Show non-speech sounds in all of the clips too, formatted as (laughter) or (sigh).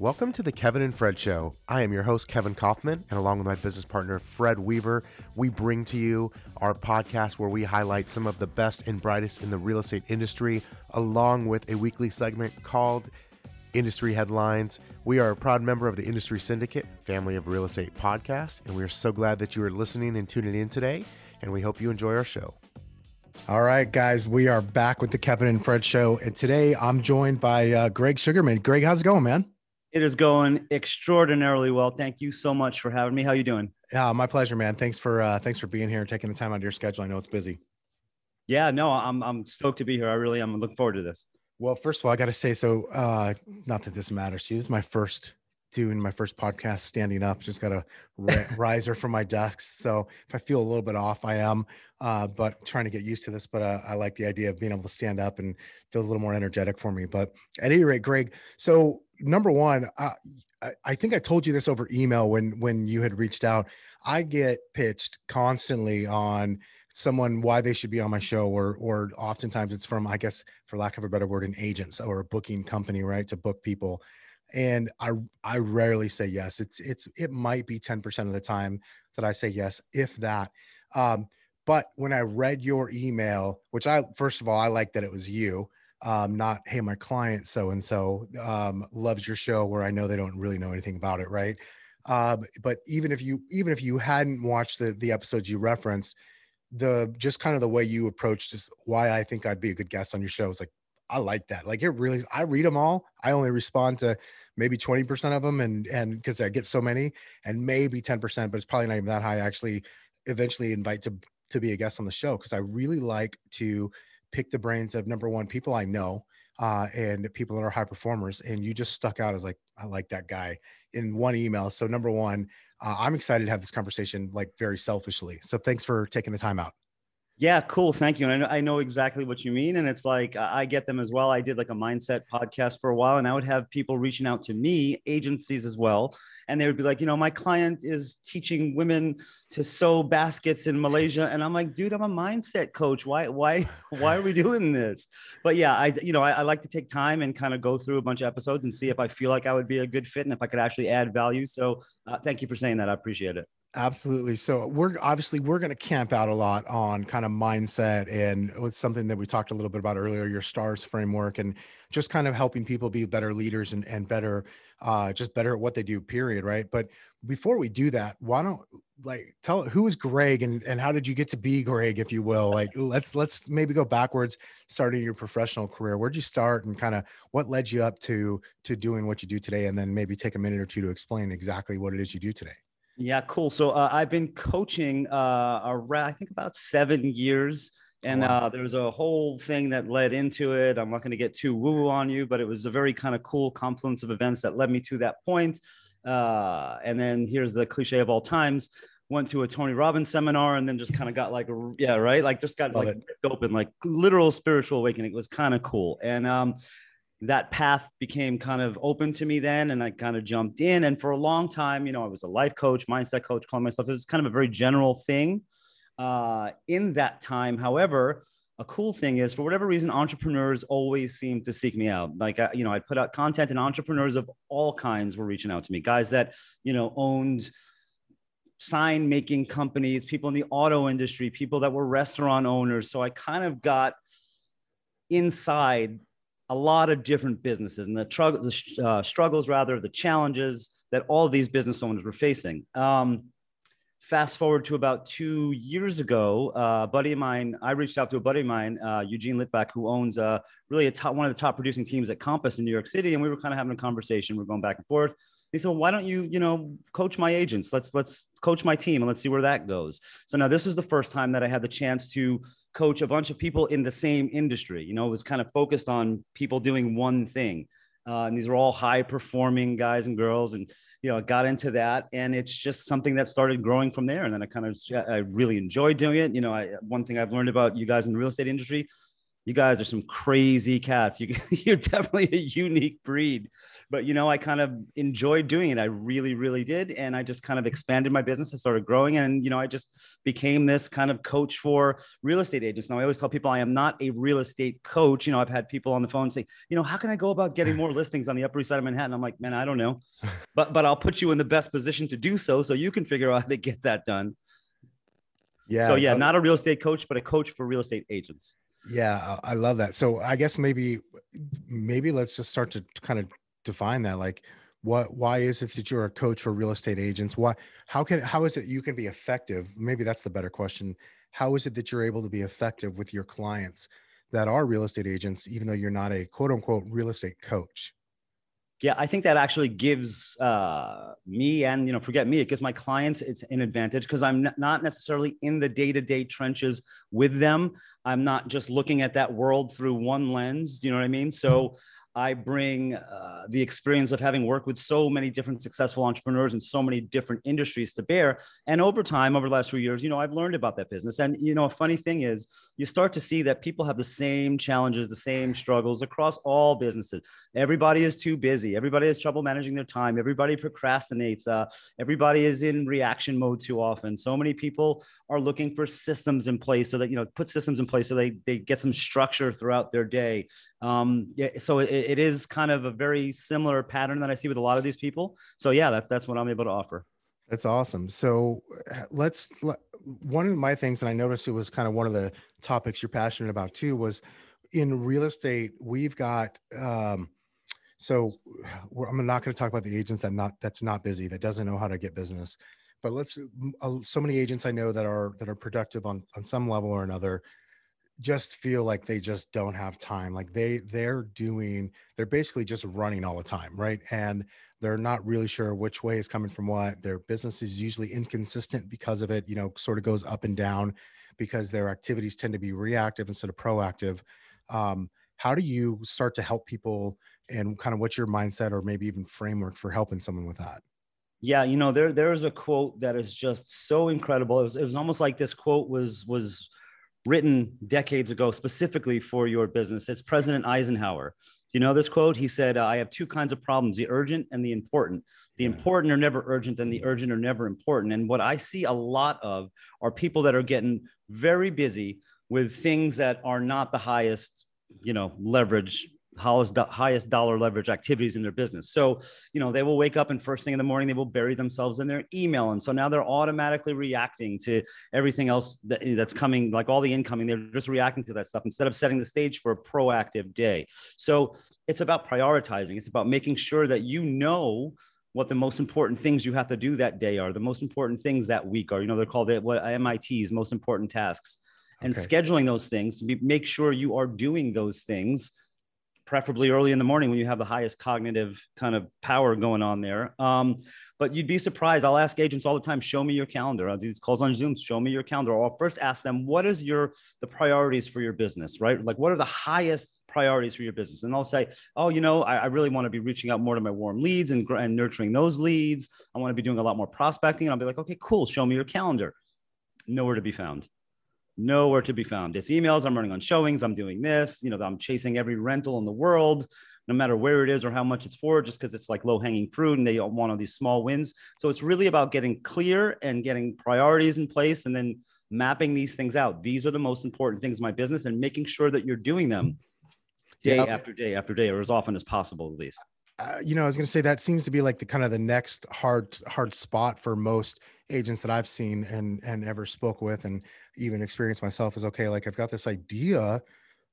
Welcome to the Kevin and Fred Show. I am your host, Kevin Kaufman, and along with my business partner, Fred Weaver, we bring to you our podcast where we highlight some of the best and brightest in the real estate industry, along with a weekly segment called Industry Headlines. We are a proud member of the Industry Syndicate, family of real estate podcasts, and we are so glad that you are listening and tuning in today, and we hope you enjoy our show. All right, guys, we are back with the Kevin and Fred Show, and today I'm joined by uh, Gregg Sugerman. Gregg, how's it going, man? It is going extraordinarily well. Thank you so much for having me. How are you doing? Yeah, my pleasure, man. Thanks for uh, thanks for being here and taking the time out of your schedule. I know it's busy. Yeah, no, I'm I'm stoked to be here. I really am looking forward to this. Well, first of all, I got to say, so uh, not that this matters to you. This is my first doing my first podcast standing up. Just got a (laughs) riser from my desk. So if I feel a little bit off, I am, uh, but trying to get used to this. But uh, I like the idea of being able to stand up and feels a little more energetic for me. But at any rate, Gregg, so number one, I, I think I told you this over email when when you had reached out. I get pitched constantly on someone why they should be on my show or or oftentimes it's from i guess for lack of a better word an agent or a booking company right to book people. And i i rarely say yes. It's it's it might be 10% of the time that i say yes if that. Um, but when i read your email which i first of all i like that it was you um, not hey my client so and so loves your show where i know they don't really know anything about it right? Um, but even if you even if you hadn't watched the the episodes you referenced the just kind of the way you approached just why i think i'd be a good guest on your show is like i like that. Like it really i read them all. I only respond to maybe 20% of them and and because i get so many and maybe 10% but it's probably not even that high. I actually eventually invite to to be a guest on the show because i really like to pick the brains of number one people I know uh, and people that are high performers. And you just stuck out as like, I like that guy in one email. So number one, uh, I'm excited to have this conversation like very selfishly. So thanks for taking the time out. Yeah, cool. Thank you. And I know, I know exactly what you mean. And it's like, I get them as well. I did like a mindset podcast for a while, and I would have people reaching out to me, agencies as well. And they would be like, you know, my client is teaching women to sew baskets in Malaysia. And I'm like, dude, I'm a mindset coach. Why, why, why are we doing this? But yeah, I, you know, I, I like to take time and kind of go through a bunch of episodes and see if I feel like I would be a good fit and if I could actually add value. So uh, thank you for saying that. I appreciate it. Absolutely. So we're obviously we're going to camp out a lot on kind of mindset and with something that we talked a little bit about earlier, your stars framework and just kind of helping people be better leaders and, and better uh just better at what they do, period. Right. But before we do that, why don't like tell who is Gregg and, and how did you get to be Gregg, if you will? Like let's let's maybe go backwards, starting your professional career. Where'd you start and kind of what led you up to to doing what you do today? And then maybe take a minute or two to explain exactly what it is you do today. Yeah, cool. So uh, I've been coaching uh, around, I think about seven years. And uh, there was a whole thing that led into it. I'm not going to get too woo woo on you, but it was a very kind of cool confluence of events that led me to that point. Uh, and then here's the cliche of all times went to a Tony Robbins seminar and then just kind of got like, yeah, right. Like just got Love like open, like literal spiritual awakening. It was kind of cool. And um, that path became kind of open to me then and i kind of jumped in and for a long time you know i was a life coach mindset coach calling myself it was kind of a very general thing uh, in that time. However a cool thing is for whatever reason entrepreneurs always seem to seek me out. Like uh, you know i put out content and entrepreneurs of all kinds were reaching out to me. Guys that you know owned sign making companies people in the auto industry people that were restaurant owners. So i kind of got inside a lot of different businesses and the, tr- the uh, struggles, rather, the challenges that all these business owners were facing. Um, fast forward to about two years ago, uh, a buddy of mine, I reached out to a buddy of mine, uh, Eugene Litvack, who owns uh, really top, one of the top producing teams at Compass in New York City. And we were kind of having a conversation. We are going back and forth. He said, well, why don't you, you know, coach my agents? Let's, let's coach my team and let's see where that goes. So now this was the first time that I had the chance to coach a bunch of people in the same industry. You know, it was kind of focused on people doing one thing. Uh, and these are all high performing guys and girls. And, you know, I got into that and it's just something that started growing from there. And then I kind of, I really enjoyed doing it. You know, I, one thing I've learned about you guys in the real estate industry, you guys are some crazy cats. You, (laughs) you're definitely a unique breed. But, you know, I kind of enjoyed doing it. I really, really did. And I just kind of expanded my business. I started growing. And, you know, I just became this kind of coach for real estate agents. Now, I always tell people I am not a real estate coach. You know, I've had people on the phone say, you know, how can I go about getting more listings on the Upper East Side of Manhattan? I'm like, man, I don't know. (laughs) But, but I'll put you in the best position to do so. So you can figure out how to get that done. Yeah. So, yeah, um, not a real estate coach, but a coach for real estate agents. Yeah, I love that. So I guess maybe maybe let's just start to kind of define that. Like, what? Why is it that you're a coach for real estate agents? Why? How can? How is it you can be effective? Maybe that's the better question. How is it that you're able to be effective with your clients that are real estate agents, even though you're not a quote unquote real estate coach? Yeah, I think that actually gives uh, me and you know, forget me, it gives my clients it's an advantage because I'm not necessarily in the day to day trenches with them. I'm not just looking at that world through one lens. You know what I mean? So I bring uh, the experience of having worked with so many different successful entrepreneurs in so many different industries to bear. And over time, over the last few years, you know, I've learned about that business. And, you know, a funny thing is you start to see that people have the same challenges, the same struggles across all businesses. Everybody is too busy. Everybody has trouble managing their time. Everybody procrastinates. Uh, everybody is in reaction mode too often. So many people are looking for systems in place so that, you know, put systems in place so they, they get some structure throughout their day. Um, yeah, so it, it is kind of a very similar pattern that I see with a lot of these people. So yeah, that's that's what I'm able to offer. That's awesome. So let's let, one of my things, and I noticed it was kind of one of the topics you're passionate about too, was in real estate. We've got um, so I'm not going to talk about the agents that not that's not busy that doesn't know how to get business, but let's uh, so many agents I know that are that are productive on on some level or another just feel like they just don't have time like they they're doing they're basically just running all the time right? And they're not really sure which way is coming from what their business is usually inconsistent because of it you know sort of goes up and down because their activities tend to be reactive instead of proactive. Um, how do you start to help people and kind of what's your mindset or maybe even framework for helping someone with that? Yeah you know there there's a quote that is just so incredible. It was, it was almost like this quote was was written decades ago specifically for your business. It's President Eisenhower. Do you know this quote? He said, I have two kinds of problems the urgent and the important. The important are never urgent, and the urgent are never important. And what I see a lot of are people that are getting very busy with things that are not the highest, you know, leverage highest, highest dollar leverage activities in their business. So, you know, they will wake up and first thing in the morning, they will bury themselves in their email. And so now they're automatically reacting to everything else that, that's coming, like all the incoming, they're just reacting to that stuff instead of setting the stage for a proactive day. So it's about prioritizing. It's about making sure that you know what the most important things you have to do that day are, the most important things that week are. You know, they're called it what MIT's most important tasks. And okay. scheduling those things to be, make sure you are doing those things preferably early in the morning when you have the highest cognitive kind of power going on there. Um, but you'd be surprised. I'll ask agents all the time, show me your calendar. I'll do these calls on Zoom, show me your calendar. Or I'll first ask them, what is your the priorities for your business, right? Like what are the highest priorities for your business? And they'll say, oh, you know, I, I really want to be reaching out more to my warm leads and, and nurturing those leads. I want to be doing a lot more prospecting. And I'll be like, okay, cool, show me your calendar. Nowhere to be found nowhere to be found. It's emails. I'm running on showings. I'm doing this. You know, I'm chasing every rental in the world, no matter where it is or how much it's for, just because it's like low hanging fruit and they want all these small wins. So it's really about getting clear and getting priorities in place and then mapping these things out. These are the most important things in my business and making sure that you're doing them day yeah. after day after day or as often as possible, at least. Uh, you know, I was going to say that seems to be like the kind of the next hard hard spot for most agents that I've seen and and ever spoke with and even experience myself is okay. Like I've got this idea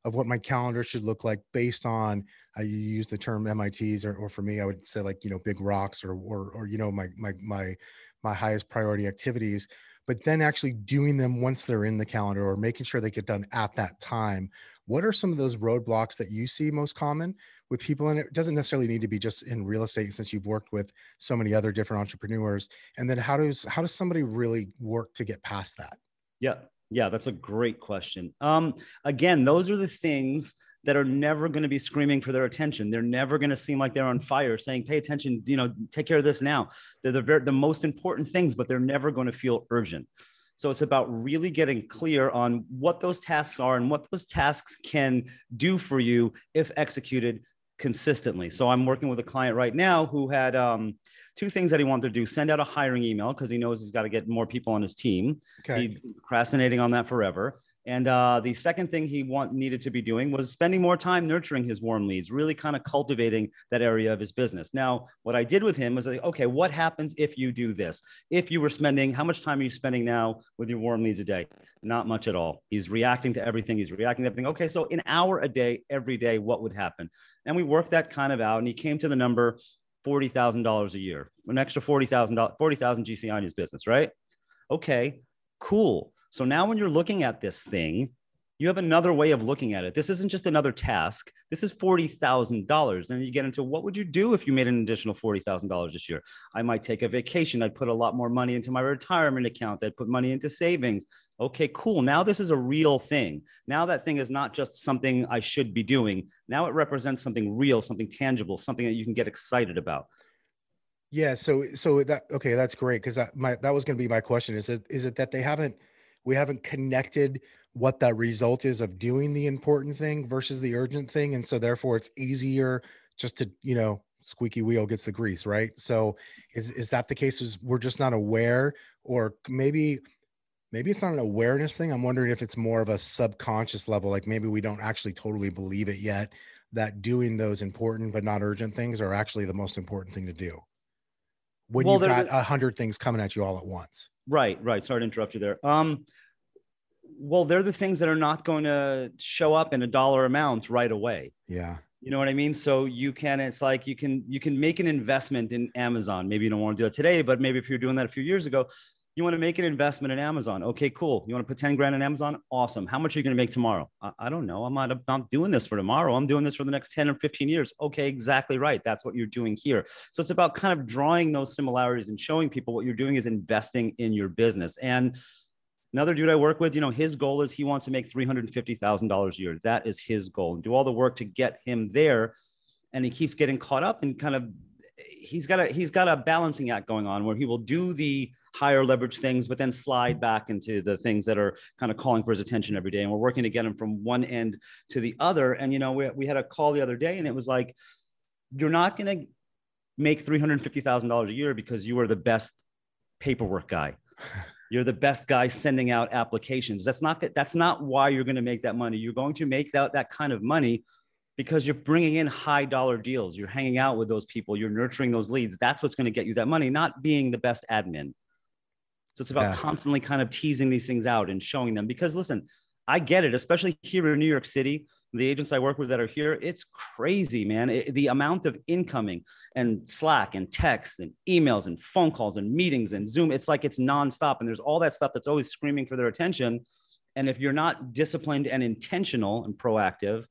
of what my calendar should look like based on I use the term MITs or, or for me I would say like you know big rocks or or or you know my my my my highest priority activities but then actually doing them once they're in the calendar or making sure they get done at that time. What are some of those roadblocks that you see most common with people? And it doesn't necessarily need to be just in real estate since you've worked with so many other different entrepreneurs. And then how does how does somebody really work to get past that yeah yeah that's a great question um again those are the things that are never going to be screaming for their attention. They're never going to seem like they're on fire saying, pay attention, you know, take care of this now. They're the, very, the most important things, but they're never going to feel urgent. So it's about really getting clear on what those tasks are and what those tasks can do for you if executed consistently. So I'm working with a client right now who had um, two things that he wanted to do: send out a hiring email because he knows he's got to get more people on his team. Okay. He's procrastinating on that forever. And uh, the second thing he want needed to be doing was spending more time nurturing his warm leads, really kind of cultivating that area of his business. Now, what I did with him was like, okay, what happens if you do this? If you were spending, how much time are you spending now with your warm leads a day? Not much at all. He's reacting to everything. He's reacting to everything. Okay, so an hour a day, every day, what would happen? And we worked that kind of out, and he came to the number forty thousand dollars a year, an extra forty thousand dollars, forty thousand GC on his business, right? Okay, cool. So now when you're looking at this thing, you have another way of looking at it. This isn't just another task. This is $40,000. And you get into what would you do if you made an additional $40,000 this year? I might take a vacation. I'd put a lot more money into my retirement account. I'd put money into savings. Okay, cool. Now this is a real thing. Now that thing is not just something I should be doing. Now it represents something real, something tangible, something that you can get excited about. Yeah. So, so that, okay, that's great. Cause that, my, that was going to be my question. Is it, is it that they haven't, we haven't connected what that result is of doing the important thing versus the urgent thing and so therefore it's easier just to you know squeaky wheel gets the grease right? So is is that the case? Is we're just not aware or maybe maybe it's not an awareness thing. I'm wondering if it's more of a subconscious level like maybe we don't actually totally believe it yet that doing those important but not urgent things are actually the most important thing to do. When well, you've got a hundred things coming at you all at once. Right right. Sorry to interrupt you there. Um well, they're the things that are not going to show up in a dollar amount right away. Yeah. You know what I mean? So you can, it's like you can, you can make an investment in Amazon. Maybe you don't want to do it today, but maybe if you're doing that a few years ago, you want to make an investment in Amazon. Okay, cool. You want to put 10 grand in Amazon? Awesome. How much are you going to make tomorrow? I, I don't know. I'm not, I'm not doing this for tomorrow. I'm doing this for the next 10 or 15 years. Okay, exactly right. That's what you're doing here. So it's about kind of drawing those similarities and showing people what you're doing is investing in your business. And Another dude I work with, you know, his goal is he wants to make $350,000 a year. That is his goal do all the work to get him there. And he keeps getting caught up and kind of, he's got a, he's got a balancing act going on where he will do the higher leverage things, but then slide back into the things that are kind of calling for his attention every day. And we're working to get him from one end to the other. And, you know, we, we had a call the other day and it was like, you're not going to make $350,000 a year because you are the best paperwork guy. (laughs) you're the best guy sending out applications. That's not that's not why you're going to make that money. You're going to make that, that kind of money because you're bringing in high dollar deals. You're hanging out with those people. You're nurturing those leads. That's what's going to get you that money not being the best admin. So it's about yeah. constantly kind of teasing these things out and showing them because listen I get it, especially here in New York City. The agents I work with that are here, it's crazy, man. It, the amount of incoming and Slack and text and emails and phone calls and meetings and Zoom, it's like it's nonstop. And there's all that stuff that's always screaming for their attention. And if you're not disciplined and intentional and proactive,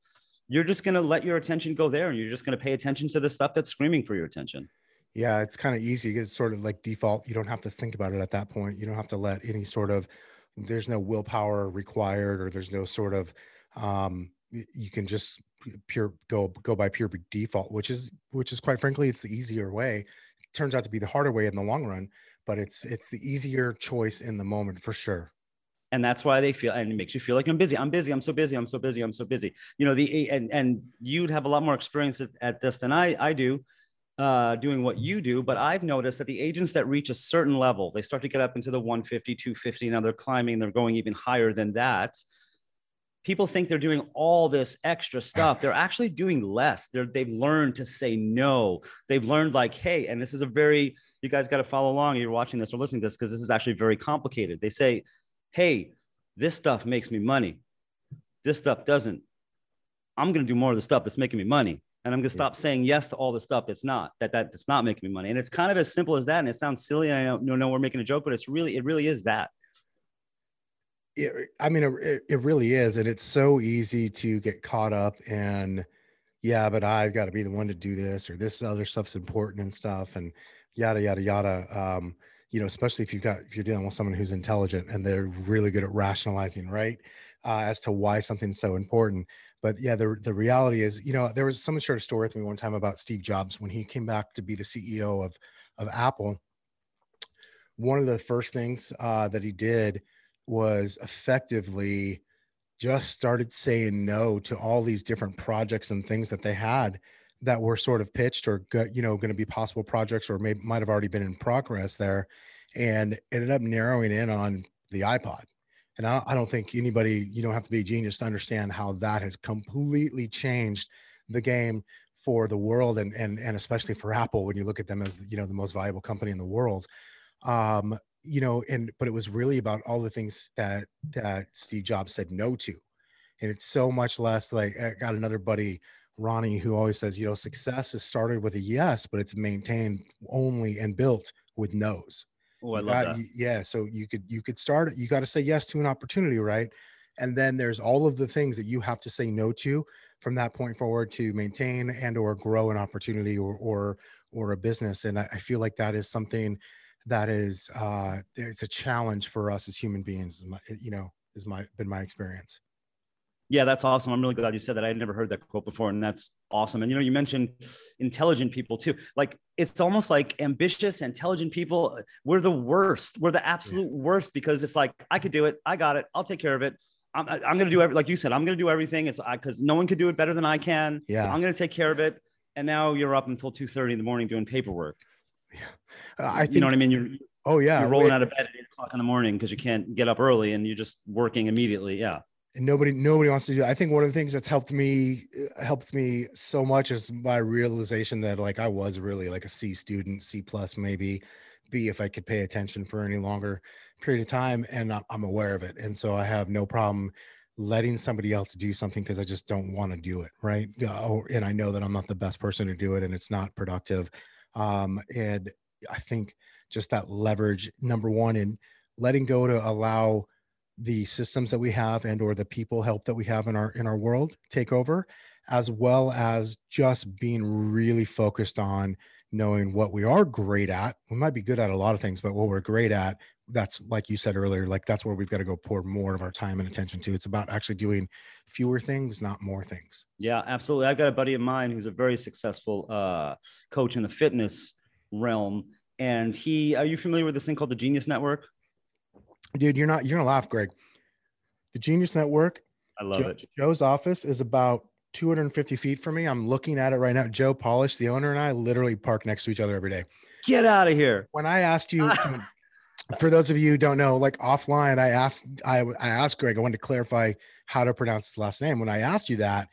you're just going to let your attention go there and you're just going to pay attention to the stuff that's screaming for your attention. Yeah, it's kind of easy. It's sort of like default. You don't have to think about it at that point. You don't have to let any sort of there's no willpower required or there's no sort of um, you can just pure go go by pure default which is which is quite frankly it's the easier way. It turns out to be the harder way in the long run but it's it's the easier choice in the moment for sure. And that's why they feel and it makes you feel like i'm busy. I'm busy. I'm so busy. I'm so busy. I'm so busy. You know the and and you'd have a lot more experience at, at this than i i do uh, doing what you do, but I've noticed that the agents that reach a certain level, they start to get up into the 150, 250. Now they're climbing, they're going even higher than that. People think they're doing all this extra (clears throat) stuff. They're actually doing less. They're, they've learned to say no. They've learned, like, hey, and this is a very, you guys got to follow along. You're watching this or listening to this because this is actually very complicated. They say, hey, this stuff makes me money. This stuff doesn't. I'm going to do more of the stuff that's making me money and I'm gonna stop yeah. saying yes to all the stuff that's not that that that's not making me money. And it's kind of as simple as that. And it sounds silly, and I don't know we're making a joke, but it's really it really is that. It, I mean, it, it really is, and it's so easy to get caught up in, yeah, but I've got to be the one to do this, or this other stuff's important and stuff, and yada yada yada. Um, you know, especially if you've got if you're dealing with someone who's intelligent and they're really good at rationalizing, right, uh, as to why something's so important but yeah, the the reality is, you know, there was someone shared a story with me one time about Steve Jobs when he came back to be the CEO of of Apple. One of the first things uh, that he did was effectively just started saying no to all these different projects and things that they had that were sort of pitched or you know going to be possible projects or may might have already been in progress there and ended up narrowing in on the iPod. And I, I don't think anybody, you don't have to be a genius to understand how that has completely changed the game for the world and and and especially for Apple when you look at them as you know the most valuable company in the world. Um, you know, and but it was really about all the things that that Steve Jobs said no to. And it's so much less like I got another buddy, Ronnie, who always says, you know, success is started with a yes, but it's maintained only and built with no's. Oh, I You love got- that. Yeah. So you could you could start you got to say yes to an opportunity, right? And then there's all of the things that you have to say no to from that point forward to maintain and or grow an opportunity or or or a business. And I, I feel like that is something that is uh it's a challenge for us as human beings, you know, is my been my experience. Yeah, that's awesome. I'm really glad you said that. I had never heard that quote before, and that's awesome. And you know, you mentioned intelligent people too. Like it's almost like ambitious, intelligent people. We're the worst. We're the absolute worst because it's like I could do it. I got it. I'll take care of it. I'm, I'm gonna do every like you said. I'm gonna do everything. It's because no one could do it better than I can. Yeah. I'm gonna take care of it. And now you're up until two thirty in the morning doing paperwork. Uh, I think you know what I mean? You're, oh yeah, you're rolling wait, out of bed at eight o'clock in the morning because you can't get up early, and you're just working immediately. Yeah. and nobody nobody wants to do i think one of the things that's helped me uh, helped me so much is my realization that like i was really like a c student c plus maybe b if i could pay attention for any longer period of time and i'm I'm aware of it and so i have no problem letting somebody else do something because i just don't want to do it right Uh, and i know that i'm not the best person to do it and it's not productive um, and i think just that leverage number one in letting go to allow the systems that we have and or the people help that we have in our in our world take over as well as just being really focused on knowing what we are great at. We might be good at a lot of things but what we're great at that's like you said earlier like that's where we've got to go pour more of our time and attention to it's about actually doing fewer things not more things Yeah, absolutely. I've got a buddy of mine who's a very successful uh, coach in the fitness realm. And he, are you familiar with this thing called the Genius Network? dude you're not you're gonna laugh gregg the genius network I love Joe- it. Joe's office is about 250 feet from me. I'm looking at it right now. Joe Polish, the owner, and I literally park next to each other every day. Get out of here. When I asked you, to- for those of you who don't know, like offline, I asked I, I asked Gregg. I wanted to clarify how to pronounce his last name. When I asked you that,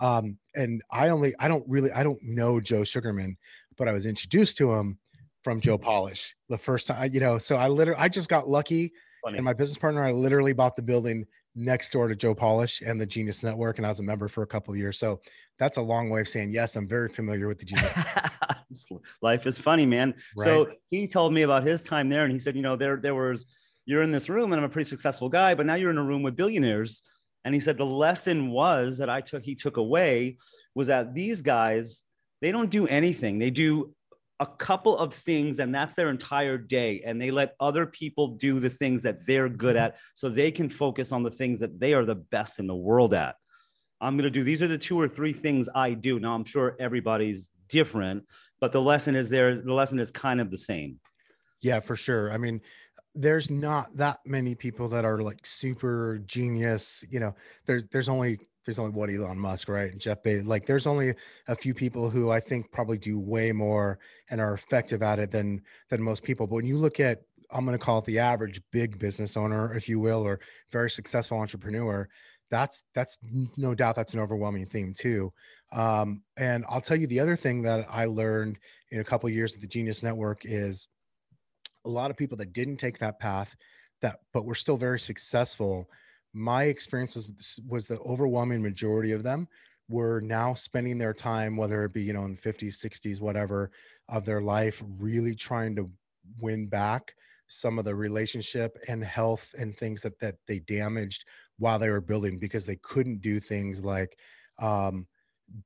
um, and I only I don't really I don't know Joe Sugarman, but I was introduced to him from Joe Polish the first time. You know, so I literally I just got lucky Funny. and my business partner, I literally bought the building next door to Joe Polish and the Genius Network, and I was a member for a couple of years. So that's a long way of saying yes. I'm very familiar with the Genius. (laughs) Life is funny, man. Right. So he told me about his time there, and he said, you know, there there was you're in this room, and I'm a pretty successful guy, but now you're in a room with billionaires. And he said the lesson was that I took he took away was that these guys they don't do anything. They do a couple of things and that's their entire day and they let other people do the things that they're good at so they can focus on the things that they are the best in the world at i'm going to do these are the two or three things i do now i'm sure everybody's different but the lesson is there the lesson is kind of the same yeah, for sure. I mean, there's not that many people that are like super genius. You know, there's there's only there's only what Elon Musk, right? And Jeff Bezos. Like, there's only a few people who I think probably do way more and are effective at it than than most people. But when you look at I'm going to call it the average big business owner, if you will, or very successful entrepreneur. That's that's no doubt that's an overwhelming theme too. Um, and I'll tell you the other thing that I learned in a couple years at the Genius Network is a lot of people that didn't take that path that but were still very successful my experience was, was the overwhelming majority of them were now spending their time whether it be you know in the 50s 60s whatever of their life really trying to win back some of the relationship and health and things that that they damaged while they were building because they couldn't do things like um,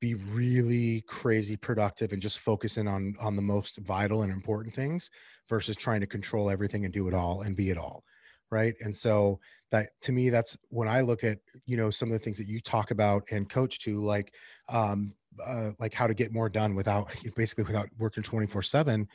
be really crazy productive and just focus in on on the most vital and important things versus trying to control everything and do it all and be it all right and so that to me that's when i look at you know some of the things that you talk about and coach to like um uh, like how to get more done without (laughs) basically without working 24 7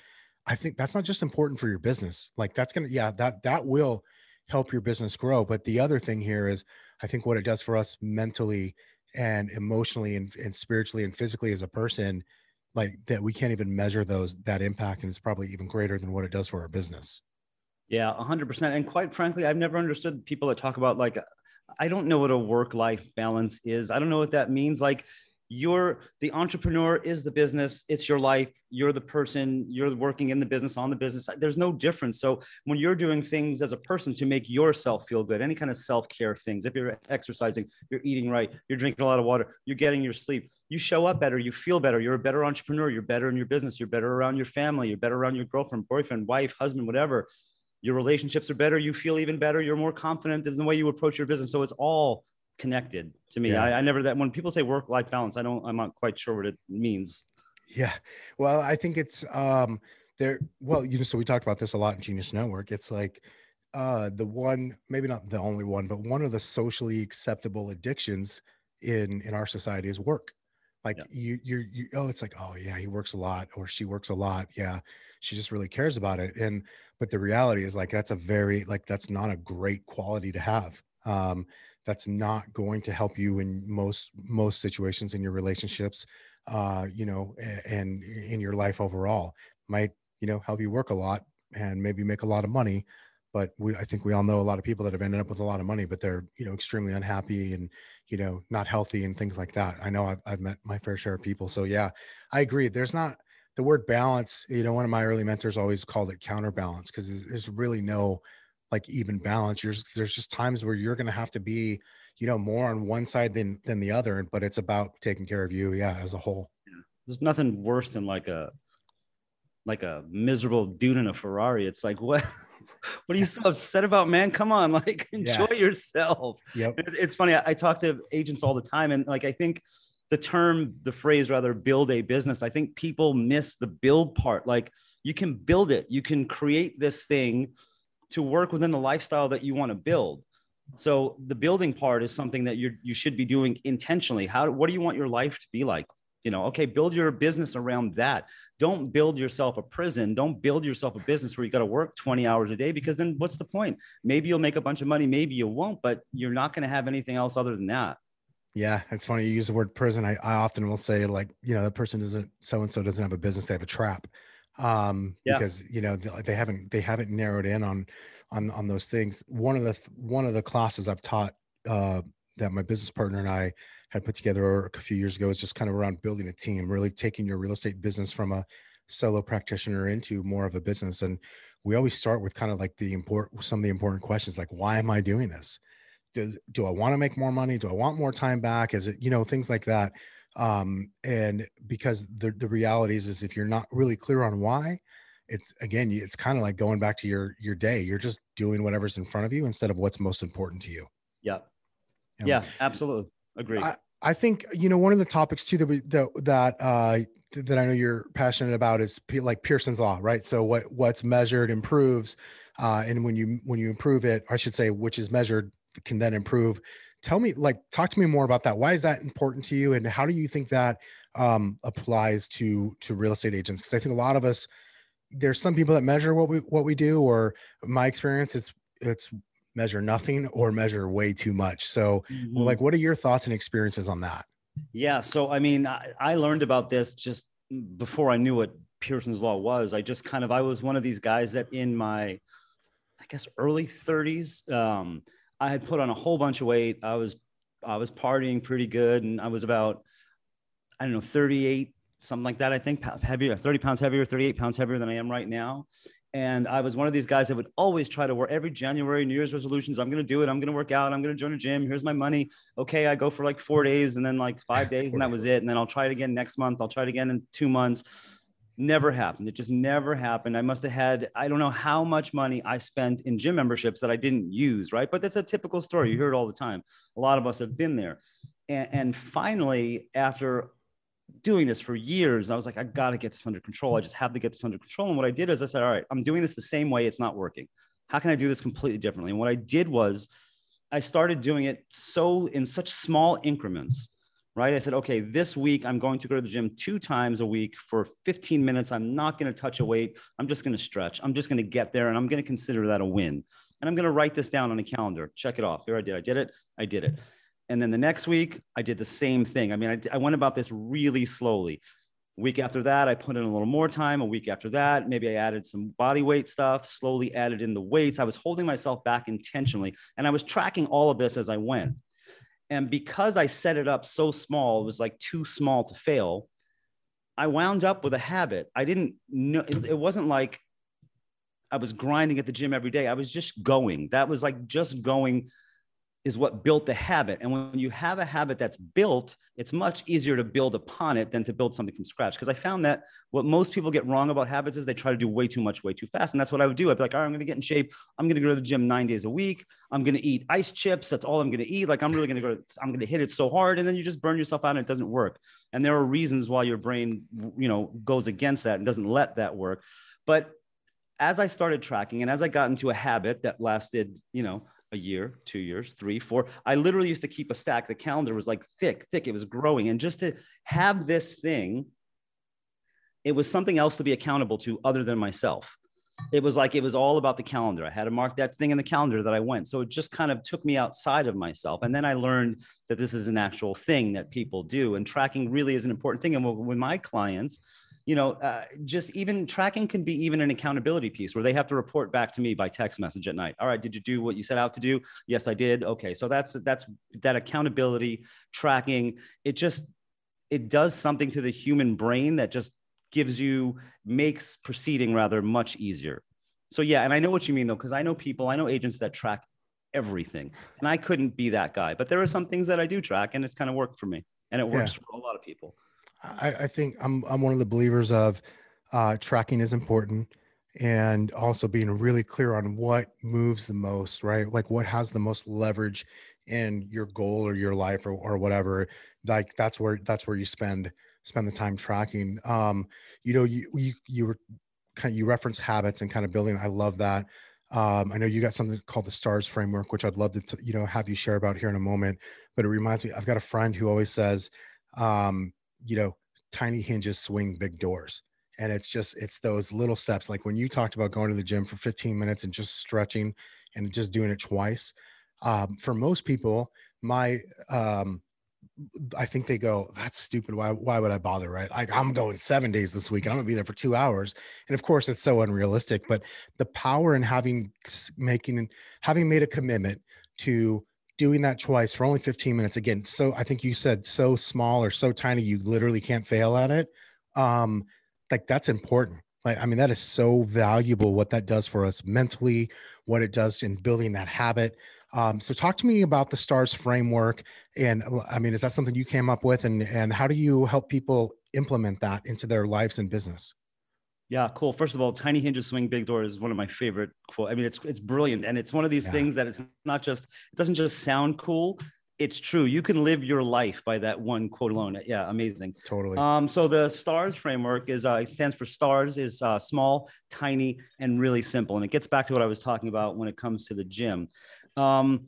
i think that's not just important for your business like that's gonna yeah that that will help your business grow. But the other thing here is, I think what it does for us mentally and emotionally and, and spiritually and physically as a person, like that we can't even measure those that impact, and it's probably even greater than what it does for our business. Yeah, 100%. And quite frankly, I've never understood people that talk about like, I don't know what a work life balance is. I don't know what that means. Like, you're the entrepreneur is the business. It's your life. You're the person. You're working in the business on the business. There's no difference. So when you're doing things as a person to make yourself feel good any kind of self-care things if you're exercising you're eating right you're drinking a lot of water you're getting your sleep you show up better you feel better. You're a better entrepreneur. You're better in your business. You're better around your family. You're better around your girlfriend boyfriend wife husband whatever. Your relationships are better. You feel even better. You're more confident in the way you approach your business. So it's all connected to me. Yeah. I, I never that when people say work life balance, I don't I'm not quite sure what it means. Yeah. Well, I think it's um there well, you know, so we talked about this a lot in Genius Network. It's like uh the one maybe not the only one, but one of the socially acceptable addictions in in our society is work. Like yeah. you you're you oh it's like oh yeah, he works a lot or she works a lot. Yeah. She just really cares about it. And but the reality is like that's a very like that's not a great quality to have. Um that's not going to help you in most most situations in your relationships uh you know and in your life overall. Might you know help you work a lot and maybe make a lot of money but we i think we all know a lot of people that have ended up with a lot of money but they're you know extremely unhappy and you know not healthy and things like that. I know i've, I've met my fair share of people so yeah i agree. There's not the word balance you know one of my early mentors always called it counterbalance because there's, there's really no like even balance. You're, there's just times where you're going to have to be, you know, more on one side than than the other. But it's about taking care of you, yeah, as a whole. There's nothing worse than like a like a miserable dude in a Ferrari. It's like what (laughs) what are you so upset about, man? Come on, (laughs) like enjoy yeah. yourself. Yep. It's funny. I, I talk to agents all the time, and like I think the term, the phrase rather, build a business. I think people miss the build part. Like you can build it, you can create this thing to work within the lifestyle that you want to build. So the building part is something that you you should be doing intentionally. How what do you want your life to be like? You know, okay, build your business around that. Don't build yourself a prison. Don't build yourself a business where you got to work 20 hours a day because then what's the point? Maybe you'll make a bunch of money, maybe you won't, but you're not going to have anything else other than that. Yeah, it's funny you use the word prison. I, I often will say like, you know, the person doesn't so and so doesn't have a business, they have a trap um yeah. because you know they haven't they haven't narrowed in on on on those things. One of the one of the classes i've taught uh that my business partner and i had put together a few years ago is just kind of around building a team really taking your real estate business from a solo practitioner into more of a business. And we always start with kind of like the important some of the important questions like why am i doing this? Does do i want to make more money? Do i want more time back? Is it you know things like that um, and because the, the reality is, is if you're not really clear on why it's again it's kind of like going back to your your day. You're just doing whatever's in front of you instead of what's most important to you. Yeah. Know? yeah absolutely. Agree I, I think you know one of the topics too that we that that uh that I know you're passionate about is like Pearson's law, right? So what what's measured improves, uh, and when you when you improve it, I should say, which is measured can then improve tell me like talk to me more about that. Why is that important to you and how do you think that um, applies to to real estate agents? Because i think a lot of us there's some people that measure what we what we do or my experience it's it's measure nothing or measure way too much. So mm-hmm. like what are your thoughts and experiences on that? Yeah so i mean I, I learned about this just before i knew what pearson's law was. I just kind of i was one of these guys that in my i guess early 30s um, I had put on a whole bunch of weight. I was I was partying pretty good, and I was about I don't know 38 something like that. I think heavier, 30 pounds heavier, 38 pounds heavier than I am right now. And I was one of these guys that would always try to work every January, New Year's resolutions. I'm going to do it. I'm going to work out. I'm going to join a gym. Here's my money. Okay. I go for like four days and then like five (laughs) days and that was it. And then I'll try it again next month. I'll try it again in two months never happened. It just never happened. I must have had, I don't know how much money I spent in gym memberships that I didn't use, right? But that's a typical story. You mm-hmm. hear it all the time. A lot of us have been there. And, and finally, after doing this for years, I was like, I got to get this under control. I just have to get this under control. And what I did is I said, all right, I'm doing this the same way. It's not working. How can I do this completely differently? And what I did was I started doing it so in such small increments right? I said, okay, this week I'm going to go to the gym two times a week for 15 minutes. I'm not going to touch a weight. I'm just going to stretch. I'm just going to get there and I'm going to consider that a win. and I'm going to write this down on a calendar. Check it off. Here I did. I did it. I did it. And then the next week, I did the same thing. I mean, I, I went about this really slowly. Week after that, I put in a little more time. A week after that, maybe I added some body weight stuff, slowly added in the weights. I was holding myself back intentionally, and I was tracking all of this as I went. And because I set it up so small, it was like too small to fail. I wound up with a habit. I didn't know it, wasn't like I was grinding at the gym every day. I was just going. That was like just going is what built the habit. And when you have a habit that's built, it's much easier to build upon it than to build something from scratch. Because I found that what most people get wrong about habits is they try to do way too much, way too fast. And that's what I would do. I'd be like, all right, I'm going to get in shape. I'm going to go to the gym nine days a week. I'm going to eat ice chips. That's all I'm going to eat. Like, I'm really going to go, I'm going to hit it so hard. And then you just burn yourself out and it doesn't work. And there are reasons why your brain, you know, goes against that and doesn't let that work. But as I started tracking and as I got into a habit that lasted, you know, a year, two years, three, four. I literally used to keep a stack. The calendar was like thick, thick. It was growing. And just to have this thing, it was something else to be accountable to other than myself. It was like it was all about the calendar. I had to mark that thing in the calendar that I went. So it just kind of took me outside of myself. And then I learned that this is an actual thing that people do. And tracking really is an important thing. And with my clients, you know, uh, just even tracking can be even an accountability piece where they have to report back to me by text message at night. All right, did you do what you set out to do? Yes, I did. Okay, so that's that's that accountability tracking. It just it does something to the human brain that just gives you makes proceeding rather much easier. So yeah, and I know what you mean though, because I know people, I know agents that track everything, and I couldn't be that guy. But there are some things that I do track, and it's kind of worked for me, and it works yeah. for a lot of people. I, I think I'm I'm one of the believers of uh, tracking is important and also being really clear on what moves the most, right? Like what has the most leverage in your goal or your life or, or whatever. Like that's where that's where you spend spend the time tracking. Um, you know, you you you were kind of, you reference habits and kind of building. I love that. Um, I know you got something called the STARS framework, which I'd love to, you know, have you share about here in a moment. But it reminds me, I've got a friend who always says, um, you know, tiny hinges swing big doors. And it's just, it's those little steps. Like when you talked about going to the gym for 15 minutes and just stretching and just doing it twice. Um, for most people, my, um, I think they go, that's stupid. Why, why would I bother? Right. Like I'm going seven days this week. I'm gonna be there for two hours. And of course it's so unrealistic, but the power in having, making, having made a commitment to doing that twice for only 15 minutes again so i think you said so small or so tiny you literally can't fail at it um like that's important. Like i mean that is so valuable what that does for us mentally what it does in building that habit. Um, so talk to me about the stars framework and i mean is that something you came up with? And and how do you help people implement that into their lives and business yeah, cool. First of all, tiny hinges swing big doors is one of my favorite quote. I mean, it's it's brilliant, and it's one of these yeah. things that it's not just it doesn't just sound cool. It's true. You can live your life by that one quote alone. Yeah, amazing. Totally. Um, so the STARS framework is uh, it stands for STARS is uh, small, tiny, and really simple, and it gets back to what I was talking about when it comes to the gym. Um,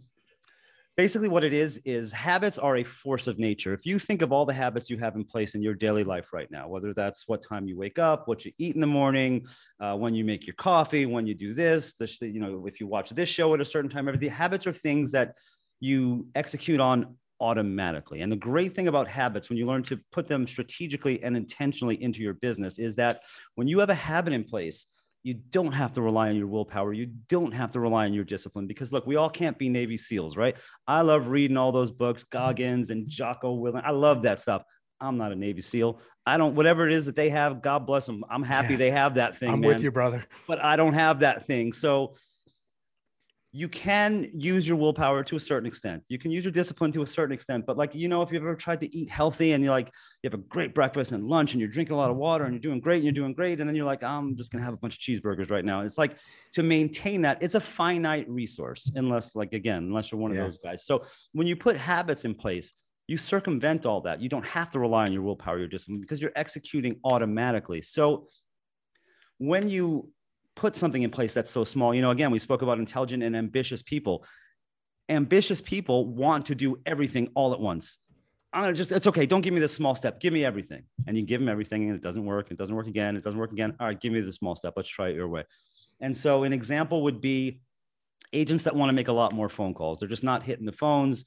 basically what it is is habits are a force of nature. If you think of all the habits you have in place in your daily life right now whether that's what time you wake up what you eat in the morning uh, when you make your coffee when you do this this you know if you watch this show at a certain time everything habits are things that you execute on automatically. And the great thing about habits when you learn to put them strategically and intentionally into your business is that when you have a habit in place you don't have to rely on your willpower. You don't have to rely on your discipline because look, we all can't be Navy SEALs, right? I love reading all those books, Goggins and Jocko Willink. I love that stuff. I'm not a Navy SEAL. I don't, whatever it is that they have, God bless them. I'm happy yeah. they have that thing. I'm man. with you, brother. But I don't have that thing. So you can use your willpower to a certain extent. You can use your discipline to a certain extent. But like, you know, if you've ever tried to eat healthy and you're like, you have a great breakfast and lunch and you're drinking a lot of water and you're doing great and you're doing great. And then you're like, I'm just going to have a bunch of cheeseburgers right now. It's like to maintain that, it's a finite resource, unless, like, again, unless you're one yeah. of those guys. So when you put habits in place, you circumvent all that. You don't have to rely on your willpower, your discipline, because you're executing automatically. So when you put something in place that's so small. You know, again, we spoke about intelligent and ambitious people. Ambitious people want to do everything all at once. I'm gonna just, it's okay. Don't give me the small step. Give me everything. And you give them everything and it doesn't work. It doesn't work again. It doesn't work again. All right, give me the small step. Let's try it your way. And so an example would be agents that want to make a lot more phone calls. They're just not hitting the phones.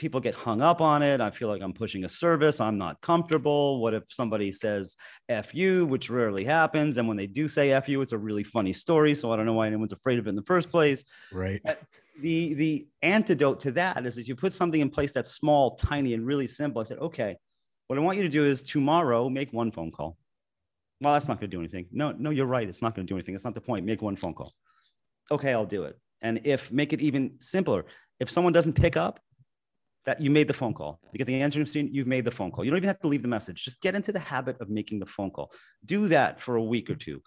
People get hung up on it. I feel like I'm pushing a service. I'm not comfortable. What if somebody says F you, which rarely happens? And when they do say F you, it's a really funny story. So I don't know why anyone's afraid of it in the first place. Right. Uh, the the antidote to that is that you put something in place that's small, tiny, and really simple. I said, okay, what I want you to do is tomorrow make one phone call. Well, that's not going to do anything. No, no, you're right. It's not going to do anything. It's not the point. Make one phone call. Okay, I'll do it. And if make it even simpler, if someone doesn't pick up, that you made the phone call. You get the answering machine, you've made the phone call. You don't even have to leave the message. Just get into the habit of making the phone call. Do that for a week or two.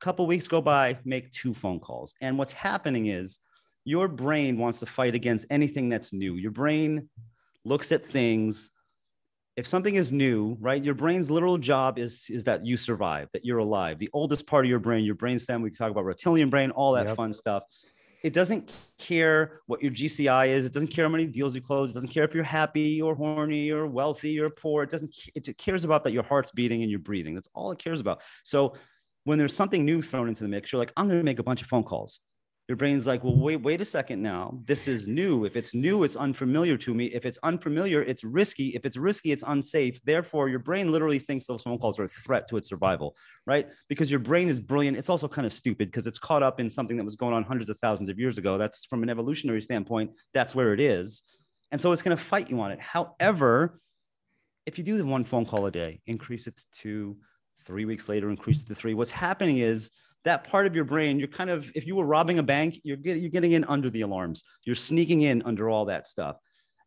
A couple weeks go by, make two phone calls. And what's happening is your brain wants to fight against anything that's new. Your brain looks at things if something is new, right, your brain's literal job is is that you survive, that you're alive. The oldest part of your brain, your brainstem, we talk about reptilian brain, all that yep. fun stuff. It doesn't care what your GCI is. It doesn't care how many deals you close. It doesn't care if you're happy or horny or wealthy or poor. It doesn't. It cares about that your heart's beating and you're breathing. That's all it cares about. So when there's something new thrown into the mix, you're like, I'm going to make a bunch of phone calls your brain's like, well, wait, wait a second now. This is new. If it's new, it's unfamiliar to me. If it's unfamiliar, it's risky. If it's risky, it's unsafe. Therefore, your brain literally thinks those phone calls are a threat to its survival, right? Because your brain is brilliant. It's also kind of stupid because it's caught up in something that was going on hundreds of thousands of years ago. That's from an evolutionary standpoint, that's where it is. And so it's going to fight you on it. However, if you do the one phone call a day, increase it to two, three weeks later, increase it to three, what's happening is, that part of your brain, you're kind of, if you were robbing a bank, you're getting, you're getting in under the alarms. You're sneaking in under all that stuff.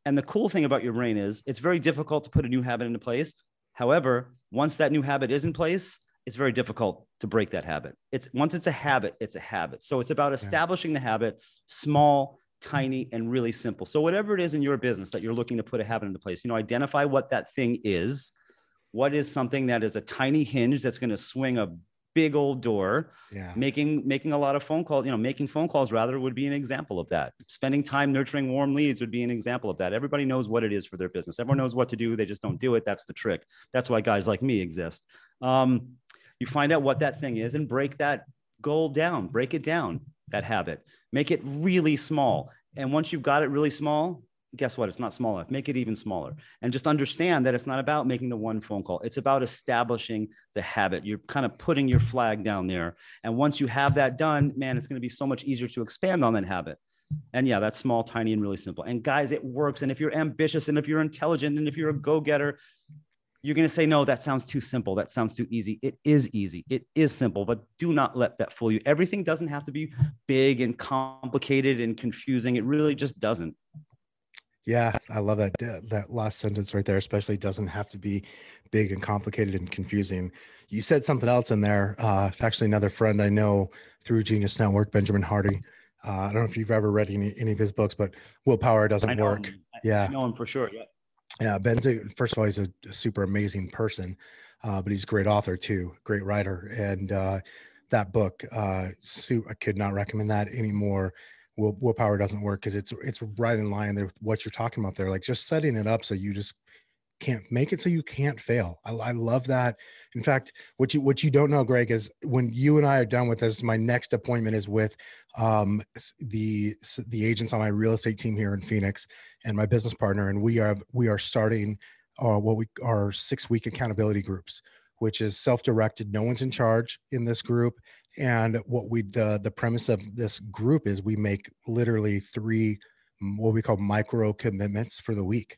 And the cool thing about your brain is it's very difficult to put a new habit into place. However, once that new habit is in place, it's very difficult to break that habit. It's once it's a habit, it's a habit. So it's about establishing the habit, small, mm-hmm. tiny, and really simple. So whatever it is in your business that you're looking to put a habit into place, you know, identify what that thing is. What is something that is a tiny hinge that's going to swing a big old door yeah. making making a lot of phone calls you know making phone calls rather would be an example of that. Spending time nurturing warm leads would be an example of that. Everybody knows what it is for their business. Everyone knows what to do. They just don't do it. That's the trick. That's why guys like me exist. Um, you find out what that thing is and break that goal down break it down that habit. Make it really small. And once you've got it really small guess what? It's not small enough. Make it even smaller. And just understand that it's not about making the one phone call. It's about establishing the habit. You're kind of putting your flag down there. And once you have that done, man, it's going to be so much easier to expand on that habit. And yeah, that's small, tiny, and really simple. And guys, it works. And if you're ambitious and if you're intelligent and if you're a go getter, you're going to say, no, that sounds too simple. That sounds too easy. It is easy. It is simple, but do not let that fool you. Everything doesn't have to be big and complicated and confusing. It really just doesn't. Yeah, I love that that last sentence right there. Especially doesn't have to be big and complicated and confusing. You said something else in there. Uh, actually, another friend I know through Genius Network, Benjamin Hardy. Uh, I don't know if you've ever read any, any of his books, but willpower doesn't work. Him. Yeah, I know him for sure. Yeah. Yeah, Ben's a, first of all, he's a, a super amazing person, uh, but he's a great author too, great writer, and uh, that book, uh, I could not recommend that anymore will willpower doesn't work because it's it's right in line with what you're talking about there like just setting it up so you just can't make it so you can't fail. I, I love that. In fact what you what you don't know gregg is when you and i are done with this my next appointment is with um, the the agents on my real estate team here in phoenix and my business partner and we are we are starting uh, what we are six week accountability groups which is self-directed no one's in charge in this group. And what we the the premise of this group is we make literally three mm, what we call micro commitments for the week.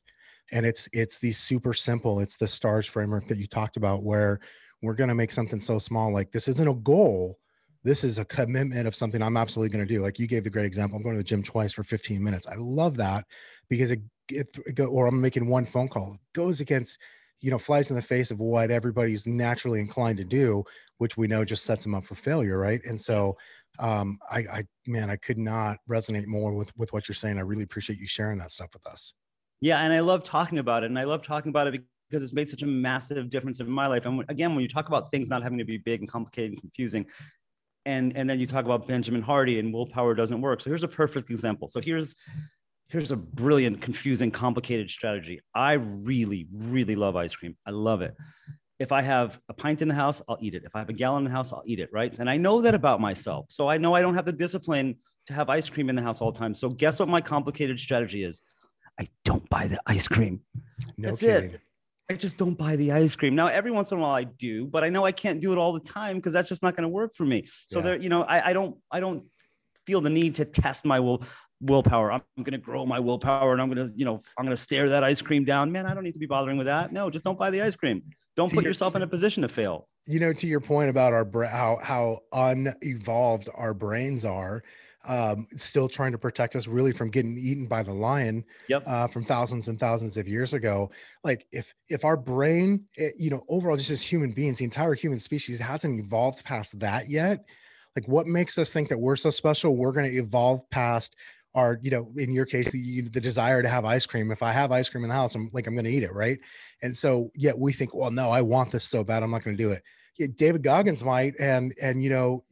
And it's it's these super simple it's the stars framework that you talked about where we're going to make something so small like this isn't a goal. This is a commitment of something i'm absolutely going to do. Like you gave the great example i'm going to the gym twice for 15 minutes. I love that because it, it, it or i'm making one phone call. It goes against you know flies in the face of what everybody's naturally inclined to do which we know just sets them up for failure right? And so um I, I man i could not resonate more with with what you're saying. I really appreciate you sharing that stuff with us. Yeah and i love talking about it and i love talking about it because it's made such a massive difference in my life. And again when you talk about things not having to be big and complicated and confusing and and then you talk about benjamin hardy and willpower doesn't work. So here's a perfect example. So here's here's a brilliant, confusing, complicated strategy. I really, really love ice cream. I love it. if I have a pint in the house, I'll eat it. If I have a gallon in the house, I'll eat it. Right. And I know that about myself. So I know I don't have the discipline to have ice cream in the house all the time. So guess what my complicated strategy is? I don't buy the ice cream. No That's kidding. it. I just don't buy the ice cream. Now, every once in a while I do, but I know I can't do it all the time because that's just not going to work for me. So Yeah. there, you know, I, I don't, I don't feel the need to test my will willpower. I'm going to grow my willpower and I'm going to, you know, I'm going to stare that ice cream down. Man, I don't need to be bothering with that. No, just don't buy the ice cream. Don't put your- yourself in a position to fail. you know to your point about our bra- how how unevolved our brains are um still trying to protect us really from getting eaten by the lion Yep. uh from thousands and thousands of years ago like if if our brain eh, you know overall just as human beings the entire human species hasn't evolved past that yet like what makes us think that we're so special we're going to evolve past our you know in your case the, the desire to have ice cream if i have ice cream in the house i'm like i'm going to eat it right and so yet we think well no i want this so bad i'm not going to do it yeah, David Goggins might, and and you know,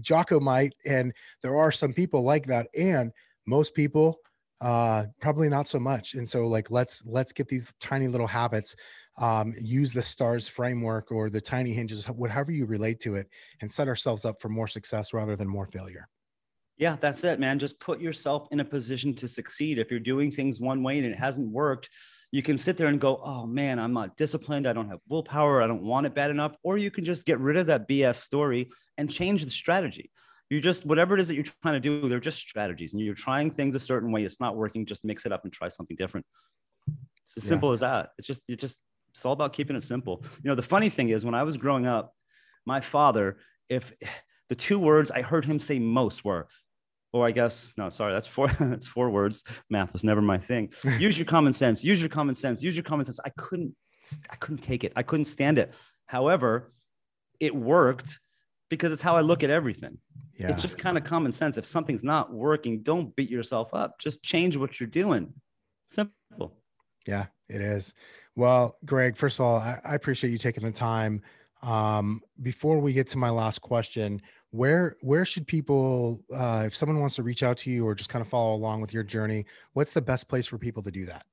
Jocko might, and there are some people like that, and most people uh probably not so much. And so like let's let's get these tiny little habits, um, use the stars framework or the tiny hinges, whatever you relate to it, and set ourselves up for more success rather than more failure. Yeah, that's it, man. Just put yourself in a position to succeed. If you're doing things one way and it hasn't worked, you can sit there and go, oh man, I'm not disciplined. I don't have willpower. I don't want it bad enough. Or you can just get rid of that BS story and change the strategy. You just, whatever it is that you're trying to do, they're just strategies and you're trying things a certain way. It's not working. Just mix it up and try something different. It's as Yeah. simple as that. It's just, it just, it's all about keeping it simple. You know, the funny thing is when I was growing up, my father, if (sighs) the two words I heard him say most were, or I guess no, sorry, that's four. (laughs) that's four words. Math was never my thing. Use your common sense. Use your common sense. Use your common sense. I couldn't. I couldn't take it. I couldn't stand it. However, it worked because it's how I look at everything. Yeah. It's just kind of common sense. If something's not working, don't beat yourself up. Just change what you're doing. Simple. Yeah, it is. Well, Gregg, first of all, I, I appreciate you taking the time. Um, before we get to my last question, where where should people, uh, if someone wants to reach out to you or just kind of follow along with your journey, what's the best place for people to do that?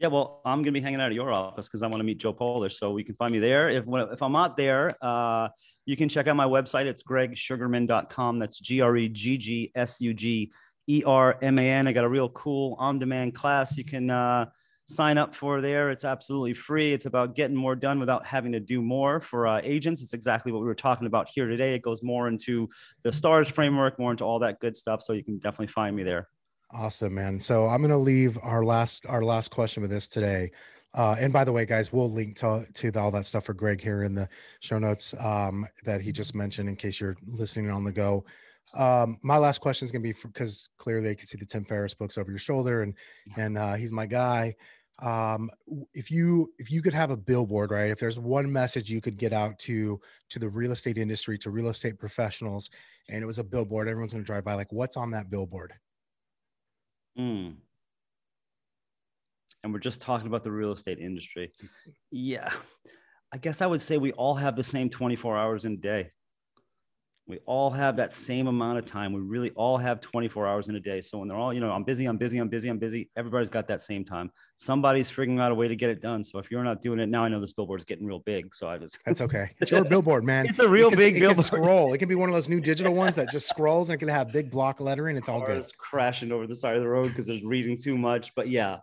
Yeah, well, I'm gonna be hanging out at your office because I want to meet Joe Polish, so we can find me there. If if I'm not there, uh, you can check out my website. It's greggsugerman.com. That's G R E G G S U G E R M A N. I got a real cool on-demand class you can uh, sign up for there. It's absolutely free. It's about getting more done without having to do more for uh, agents. It's exactly what we were talking about here today. It goes more into the stars framework, more into all that good stuff. So you can definitely find me there. Awesome, man. So I'm gonna leave our last our last question with this today. Uh, and by the way, guys, we'll link to, to the, all that stuff for Gregg here in the show notes um, that he just mentioned in case you're listening on the go. Um, my last question is going to be because clearly you can see the Tim Ferriss books over your shoulder and, and uh, he's my guy. Um, if you, if you could have a billboard, right, if there's one message you could get out to, to the real estate industry, to real estate professionals, and it was a billboard, everyone's going to drive by, like what's on that billboard? Mm. And we're just talking about the real estate industry. (laughs) Yeah. I guess I would say we all have the same 24 hours in a day. We all have that same amount of time. We really all have 24 hours in a day. So when they're all, you know, I'm busy, I'm busy, I'm busy, I'm busy, everybody's got that same time. Somebody's figuring out a way to get it done. So if you're not doing it now, I know this billboard's getting real big. So I just, That's okay. (laughs) It's your billboard, man. it's a real it can, big it billboard. scroll. It can be one of those new digital ones that just scrolls and it can have big block lettering. It's all good. Crashing over the side of the road because there's reading too much. But yeah,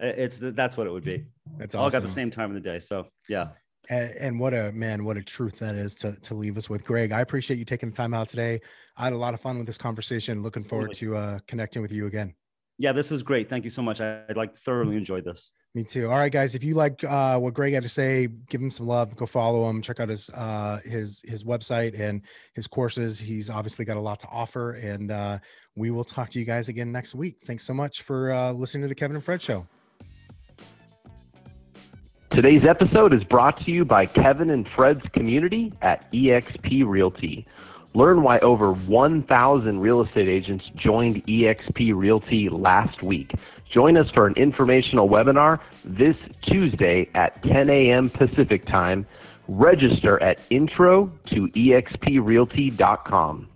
it's that's what it would be. That's All got the same time of the day. So yeah. And, and what a man, what a truth that is to to leave us with, Gregg. I appreciate you taking the time out today. I had a lot of fun with this conversation. Looking forward to uh, connecting with you again. Yeah, this was great. Thank you so much. I, I like thoroughly enjoyed this. Me too. All right, guys. If you like uh, what Gregg had to say, give him some love. Go follow him. Check out his uh, his his website and his courses. He's obviously got a lot to offer. And uh, we will talk to you guys again next week. Thanks so much for uh, listening to the Kevin and Fred Show. Today's episode is brought to you by Kevin and Fred's community at eXp Realty. Learn why over 1,000 real estate agents joined eXp Realty last week. Join us for an informational webinar this Tuesday at 10 a.m. Pacific Time. Register at intro to exprealty.com.